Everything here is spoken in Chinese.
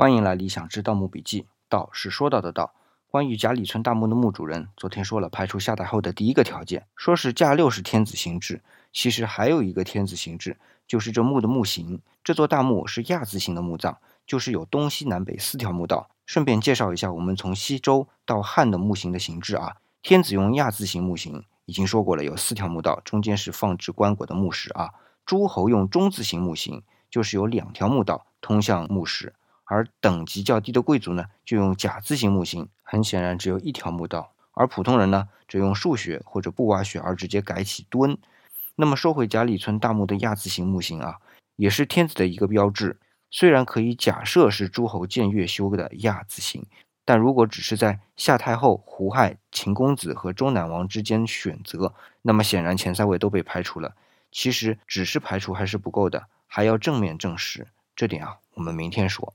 欢迎来理想之盗墓笔记。道是说到的道。关于贾里村大墓的墓主人，昨天说了排除夏代后的第一个条件，说是驾六是天子形制。其实还有一个天子形制，就是这墓的墓形。这座大墓是亚字形的墓葬，就是有东西南北四条墓道。顺便介绍一下，我们从西周到汉的墓形的形制啊。天子用亚字形墓形，已经说过了，有四条墓道，中间是放置棺椁的墓室啊。诸侯用中字形墓形，就是有两条墓道通向墓室。而等级较低的贵族呢，就用甲字形墓形，很显然只有一条墓道；而普通人呢，只用数学或者不挖穴而直接改起墩。那么说回贾里村大墓的亚字形墓形啊，也是天子的一个标志。虽然可以假设是诸侯僭越修的亚字形，但如果只是在夏太后、胡亥、秦公子和周赧王之间选择，那么显然前三位都被排除了。其实只是排除还是不够的，还要正面证实。这点啊，我们明天说。